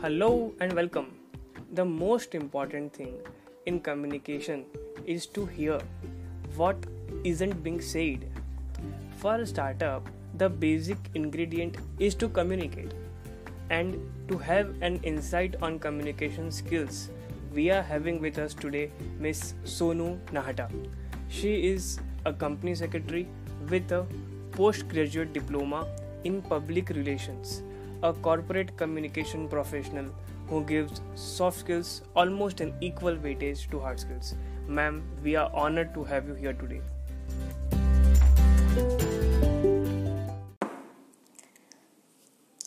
Hello and welcome. The most important thing in communication is to hear what isn't being said. For a startup, the basic ingredient is to communicate. And to have an insight on communication skills, we are having with us today Miss Sonu Nahata. She is a company secretary with a postgraduate diploma in public relations, a corporate communication professional who gives soft skills almost an equal weightage to hard skills. Ma'am, we are honored to have you here today.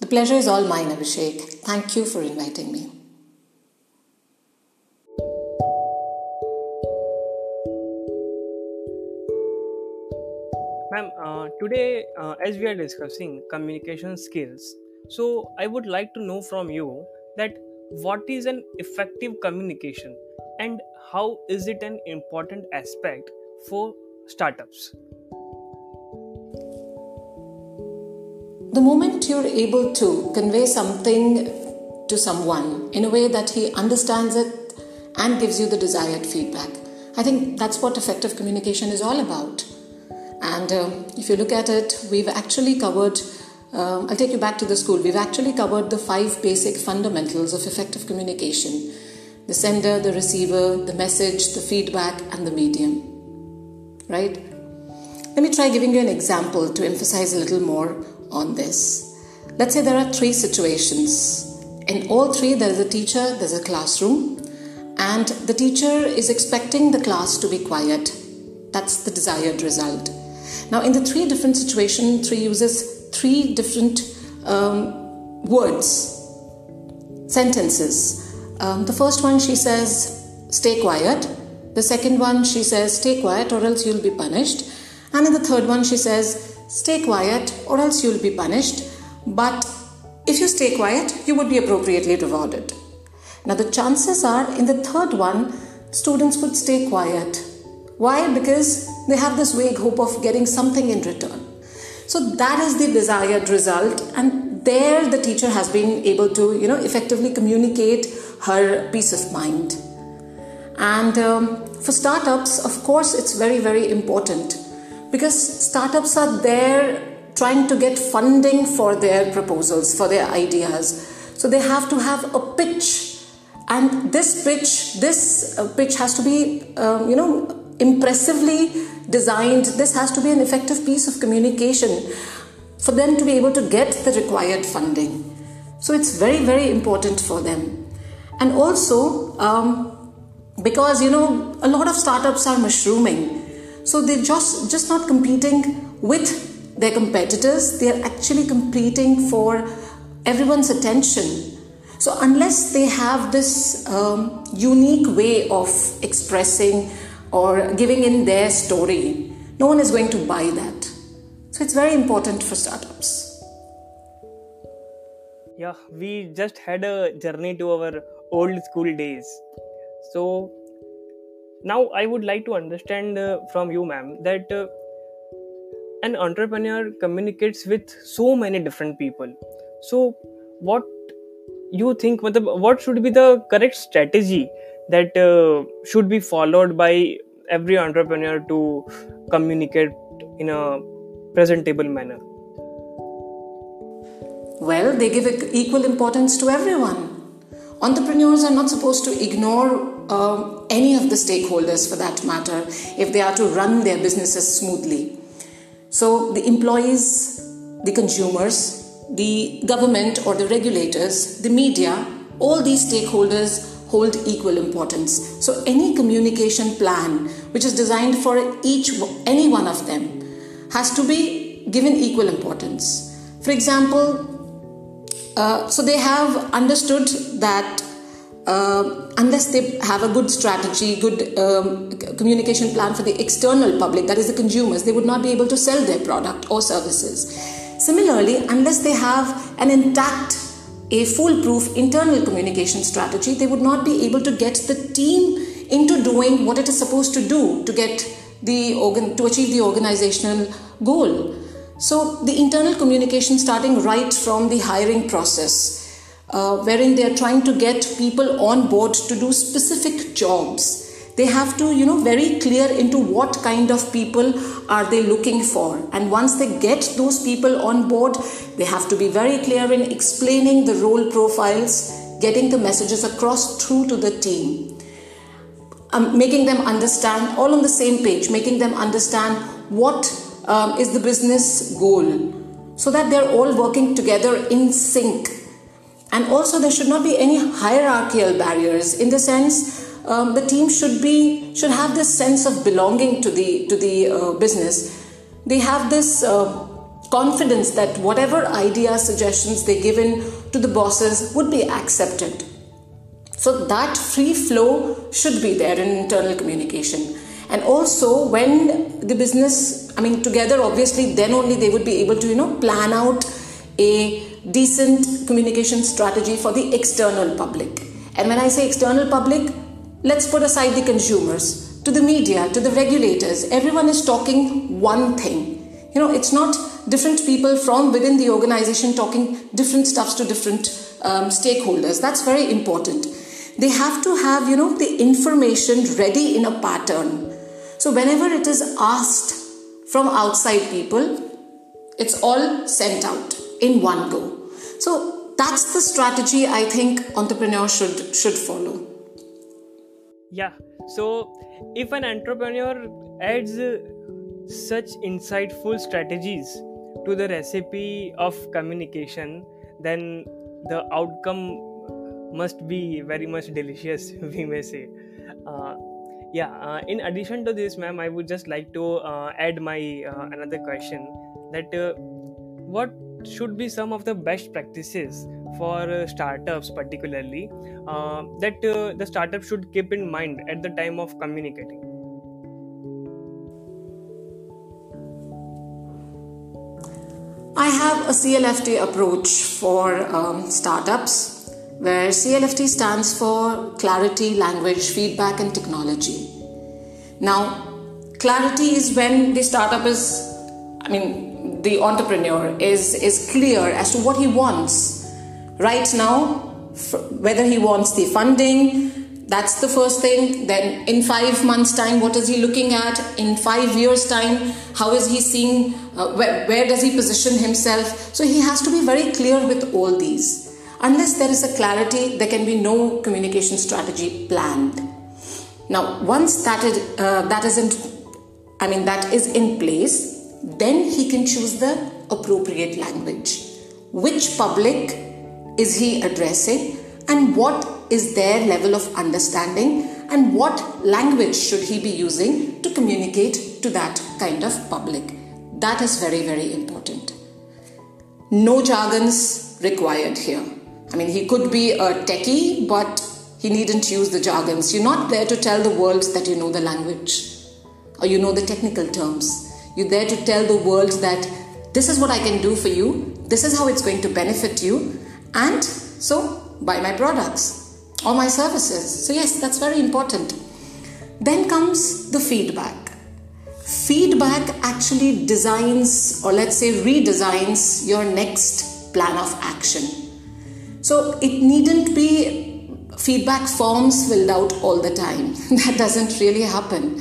The pleasure is all mine, Abhishek. Thank you for inviting me. Ma'am, uh, today, uh, as we are discussing communication skills, so I would like to know from you that what is an effective communication and how is it an important aspect for startups? The moment you're able to convey something to someone in a way that he understands it and gives you the desired feedback, I think that's what effective communication is all about. And uh, if you look at it, we've actually covered, um, I'll take you back to the school, we've actually covered the five basic fundamentals of effective communication the sender, the receiver, the message, the feedback, and the medium. Right? Let me try giving you an example to emphasize a little more on this. Let's say there are three situations. In all three, there is a teacher, there's a classroom, and the teacher is expecting the class to be quiet. That's the desired result. Now, in the three different situations, three uses three different um, words, sentences. Um, the first one she says, stay quiet. The second one she says, stay quiet or else you'll be punished. And in the third one she says, stay quiet or else you'll be punished. But if you stay quiet, you would be appropriately rewarded. Now, the chances are in the third one, students would stay quiet. Why? Because they have this vague hope of getting something in return. So that is the desired result, and there the teacher has been able to, you know, effectively communicate her peace of mind. And um, for startups, of course, it's very, very important because startups are there trying to get funding for their proposals, for their ideas. So they have to have a pitch, and this pitch, this uh, pitch has to be, um, you know, impressively designed. This has to be an effective piece of communication for them to be able to get the required funding. So it's very, very important for them. And also, um, because you know, a lot of startups are mushrooming, so they're just just not competing with their competitors. They are actually competing for everyone's attention. So unless they have this um, unique way of expressing or giving in their story, no one is going to buy that. So it's very important for startups. Yeah, we just had a journey to our old school days. So now I would like to understand uh, from you, ma'am, that uh, an entrepreneur communicates with so many different people. So, what you think? What should be the correct strategy that uh, should be followed by every entrepreneur to communicate in a presentable manner? Well, they give equal importance to everyone. Entrepreneurs are not supposed to ignore uh, any of the stakeholders for that matter if they are to run their businesses smoothly. So, the employees, the consumers, the government or the regulators, the media, all these stakeholders hold equal importance. So, any communication plan which is designed for each any one of them has to be given equal importance. For example, uh, so they have understood that uh, unless they have a good strategy, good um, communication plan for the external public, that is the consumers, they would not be able to sell their product or services. Similarly, unless they have an intact, a foolproof internal communication strategy, they would not be able to get the team into doing what it is supposed to do to get the organ to achieve the organizational goal. So the internal communication starting right from the hiring process uh, wherein they are trying to get people on board to do specific jobs they have to you know very clear into what kind of people are they looking for. And once they get those people on board they have to be very clear in explaining the role profiles getting the messages across through to the team um, making them understand all on the same page making them understand what um, is the business goal so that they're all working together in sync. And also there should not be any hierarchical barriers in the sense um, the team should be should have this sense of belonging to the to the uh, business. They have this uh, confidence that whatever ideas suggestions they give in to the bosses would be accepted. So that free flow should be there in internal communication. And also when the business i mean together obviously then only they would be able to you know plan out a decent communication strategy for the external public. And when i say external public let's put aside the consumers. To the media to the regulators everyone is talking one thing. You know it's not different people from within the organization talking different stuffs to different um, stakeholders. That's very important. They have to have you know the information ready in a pattern. So whenever it is asked from outside people it's all sent out in one go. So that's the strategy i think entrepreneurs should should follow yeah. So if an entrepreneur adds such insightful strategies to the recipe of communication then the outcome must be very much delicious we may say. Uh, yeah uh, in addition to this ma'am i would just like to uh, add my uh, another question that uh, what should be some of the best practices for uh, startups particularly uh, that uh, the startup should keep in mind at the time of communicating i have a clft approach for um, startups where clft stands for clarity language feedback and technology now clarity is when the startup is i mean the entrepreneur is, is clear as to what he wants. Right now, whether he wants the funding, that's the first thing. Then, in five months' time, what is he looking at? In five years' time, how is he seeing? Uh, where, where does he position himself? So, he has to be very clear with all these. Unless there is a clarity, there can be no communication strategy planned. Now, once that is uh, that isn't, I mean, that is in place, then he can choose the appropriate language. Which public is he addressing and what is their level of understanding and what language should he be using to communicate to that kind of public. That is very, very important. No jargons required here. I mean, he could be a techie, but he needn't use the jargons. You're not there to tell the world that you know the language or you know the technical terms. You're there to tell the world that this is what I can do for you, this is how it's going to benefit you, and so buy my products or my services. So, yes, that's very important. Then comes the feedback. Feedback actually designs, or let's say redesigns, your next plan of action. So, it needn't be feedback forms filled out all the time. that doesn't really happen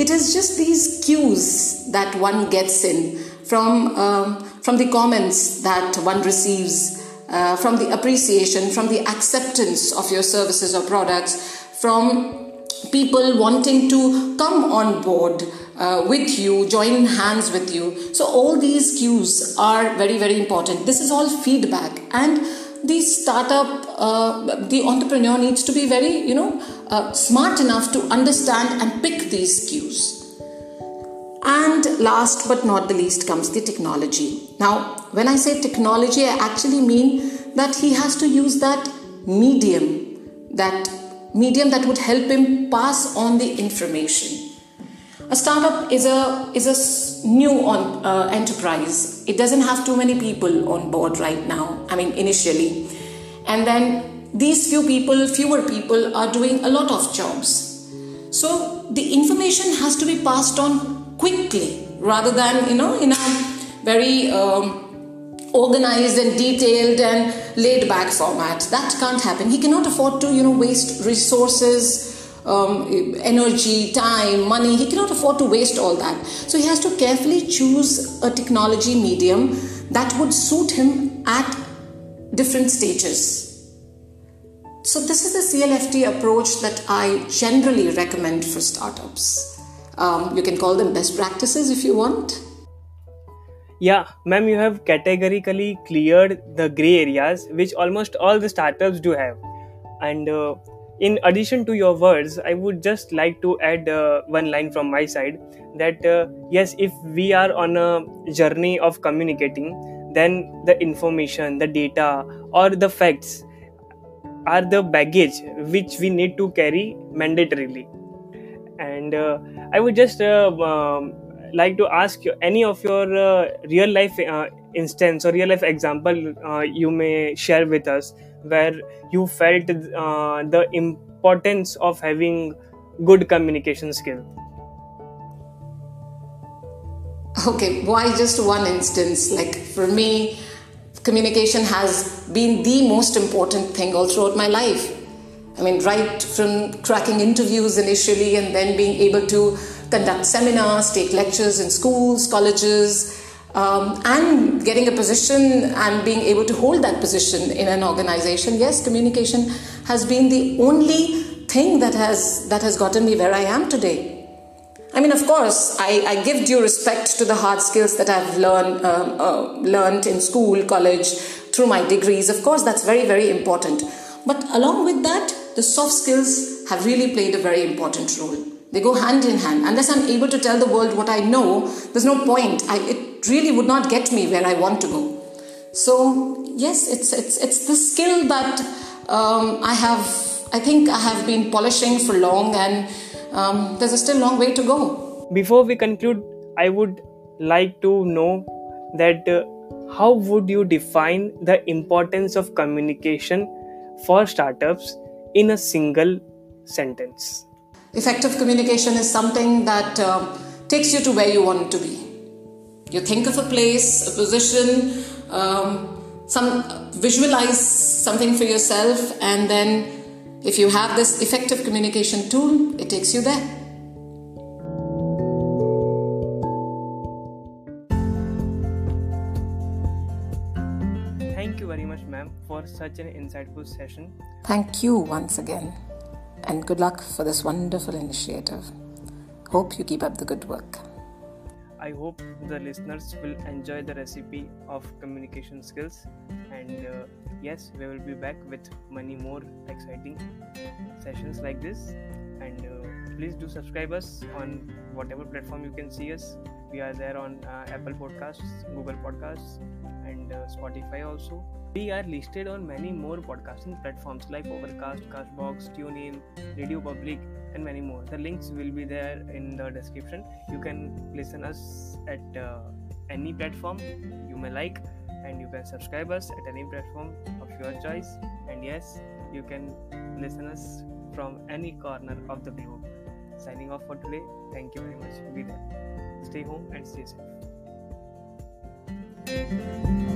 it is just these cues that one gets in from, um, from the comments that one receives, uh, from the appreciation, from the acceptance of your services or products, from people wanting to come on board uh, with you, join hands with you. So, all these cues are very, very important. This is all feedback. And the startup, uh, the entrepreneur needs to be very, you know, uh, smart enough to understand and pick these cues. And last but not the least comes the technology. Now, when I say technology, I actually mean that he has to use that medium, that medium that would help him pass on the information. A startup is a is a new on, uh, enterprise. It doesn't have too many people on board right now. I mean, initially, and then these few people, fewer people, are doing a lot of jobs. So the information has to be passed on quickly rather than you know in a very um, organized and detailed and laid back format. That can't happen. He cannot afford to, you know, waste resources, um, energy, time, money. He cannot afford to waste all that. So he has to carefully choose a technology medium that would suit him at different stages. So, this is the CLFT approach that I generally recommend for startups. Um, you can call them best practices if you want. Yeah, ma'am, you have categorically cleared the gray areas which almost all the startups do have. And uh, in addition to your words, I would just like to add uh, one line from my side that uh, yes, if we are on a journey of communicating, then the information, the data, or the facts are the baggage which we need to carry mandatorily. And uh, I would just uh, um, like to ask you any of your uh, real life uh, instance or real life example uh, you may share with us where you felt uh, the importance of having good communication skill? Okay why just one instance? Like for me communication has been the most important thing all throughout my life i mean right from cracking interviews initially and then being able to conduct seminars, take lectures in schools, colleges, um, and getting a position and being able to hold that position in an organization. Yes, communication has been the only thing that has that has gotten me where I am today. I mean, of course, I, I give due respect to the hard skills that I've learned um, uh, learned in school, college, through my degrees. Of course, that's very very important. But along with that, the soft skills have really played a very important role. They go hand in hand. Unless I'm able to tell the world what I know, there's no point. I, it really would not get me where I want to go. So yes, it's it's it's the skill that um, I have. I think I have been polishing for long, and um, there's a still long way to go. Before we conclude, I would like to know that uh, how would you define the importance of communication for startups in a single sentence? Effective communication is something that uh, takes you to where you want to be. You think of a place, a position, um, some visualize something for yourself, and then if you have this effective communication tool, it takes you there. For such an insightful session. Thank you once again and good luck for this wonderful initiative. Hope you keep up the good work. I hope the listeners will enjoy the recipe of communication skills. And uh, yes, we will be back with many more exciting sessions like this. And uh, please do subscribe us on whatever platform you can see us. We are there on uh, Apple Podcasts, Google Podcasts, and uh, Spotify also. We are listed on many more podcasting platforms like Overcast, Castbox, TuneIn, Radio Public, and many more. The links will be there in the description. You can listen us at uh, any platform you may like, and you can subscribe us at any platform of your choice. And yes, you can listen us from any corner of the globe. Signing off for today. Thank you very much. Be there. Stay home and stay safe.